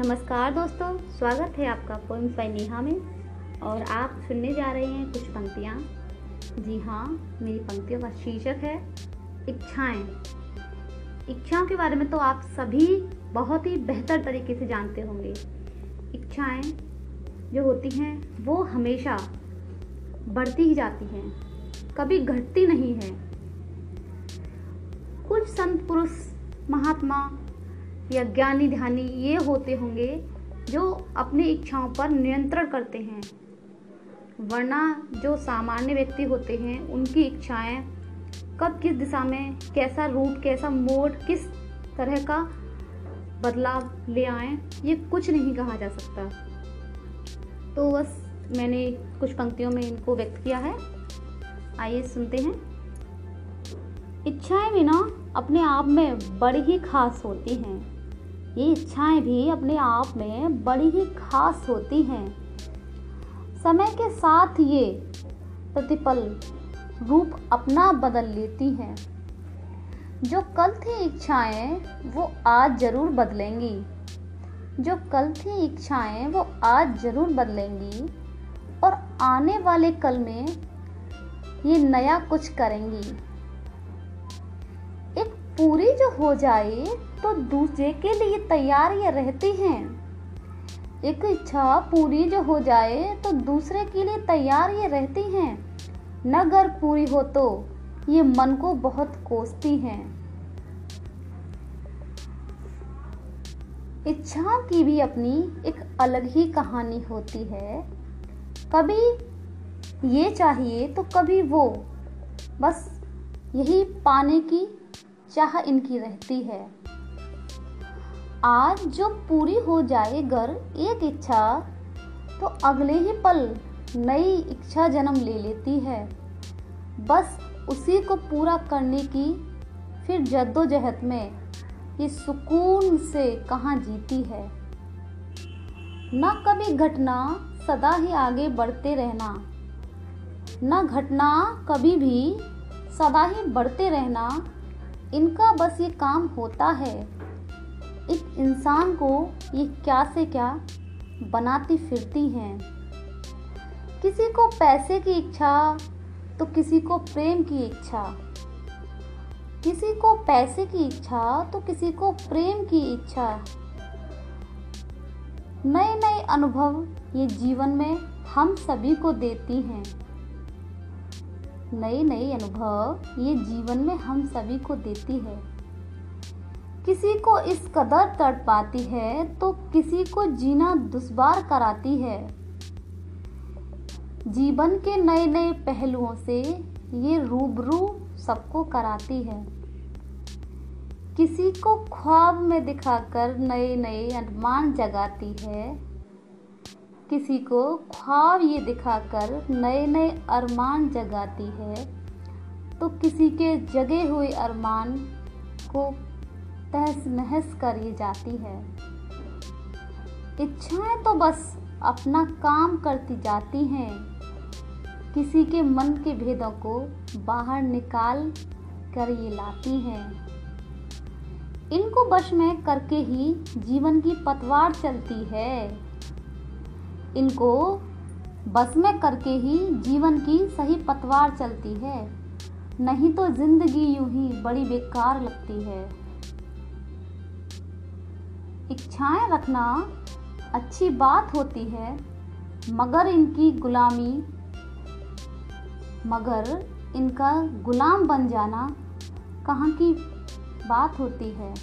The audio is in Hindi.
नमस्कार दोस्तों, स्वागत है आपका पोइम्स नेहा में। और आप सुनने जा रहे हैं कुछ पंक्तियाँ। जी हाँ मेरी पंक्तियों का शीर्षक है, इच्छाएँ। इच्छाओं के बारे में तो आप सभी बहुत ही बेहतर तरीके से जानते होंगे। इच्छाएँ जो होती हैं, वो हमेशा बढ़ती ही जाती हैं, कभी घटती नहीं है। कुछ संत पुरुष, महात्मा या ज्ञानी ध्यानी ये होते होंगे जो अपनी इच्छाओं पर नियंत्रण करते हैं। वरना जो सामान्य व्यक्ति होते हैं, उनकी इच्छाएँ कब किस दिशा में, कैसा रूट, कैसा मोड, किस तरह का बदलाव ले आए, ये कुछ नहीं कहा जा सकता। तो बस मैंने कुछ पंक्तियों में इनको व्यक्त किया है। आइए सुनते हैं। इच्छाएँ भी ना अपने आप में बड़ी ही खास होती हैं। ये इच्छाएँ भी अपने आप में बड़ी ही खास होती हैं। समय के साथ ये प्रतिपल रूप अपना बदल लेती हैं। जो कल थी इच्छाएँ, वो आज ज़रूर बदलेंगी। जो कल थी इच्छाएँ, वो आज ज़रूर बदलेंगी। और आने वाले कल में ये नया कुछ करेंगी। पूरी जो हो जाए तो दूसरे के लिए तैयार ये रहती हैं। एक इच्छा पूरी जो हो जाए तो दूसरे के लिए तैयार ये रहती हैं। न अगर पूरी हो तो ये मन को बहुत कोसती हैं। इच्छाओं की भी अपनी एक अलग ही कहानी होती है। कभी ये चाहिए तो कभी वो। बस यही पाने की चाह इनकी रहती है। आज जो पूरी हो जाए घर एक इच्छा तो अगले ही पल नई इच्छा जन्म ले लेती है। बस उसी को पूरा करने की फिर जद्दोजहद में ये सुकून से कहाँ जीती है। न कभी घटना सदा ही आगे बढ़ते रहना, न घटना कभी भी सदा ही बढ़ते रहना इनका बस ये काम होता है। एक इंसान को ये क्या से क्या बनाती फिरती हैं। किसी को पैसे की इच्छा तो किसी को प्रेम की इच्छा। किसी को पैसे की इच्छा तो किसी को प्रेम की इच्छा। नए नए अनुभव ये जीवन में हम सभी को देती हैं। नए नए अनुभव ये जीवन में हम सभी को देती है। किसी को इस कदर तड़ पाती है तो किसी को जीना दुश्वार कराती है। जीवन के नए नए पहलुओं से ये रूबरू सबको कराती है। किसी को ख्वाब में दिखाकर नए नए अनुमान जगाती है किसी को ख्वाब ये दिखाकर नए नए अरमान जगाती है तो किसी के जगे हुए अरमान को तहस नहस कर ये जाती है। इच्छाएँ तो बस अपना काम करती जाती हैं। किसी के मन के भेदों को बाहर निकाल कर ये लाती हैं। इनको वश में करके ही जीवन की पतवार चलती है। इनको बस में करके ही जीवन की सही पतवार चलती है। नहीं तो ज़िंदगी यूँ ही बड़ी बेकार लगती है। इच्छाएँ रखना अच्छी बात होती है, मगर इनकी गुलामी, मगर इनका गुलाम बन जाना कहाँ की बात होती है।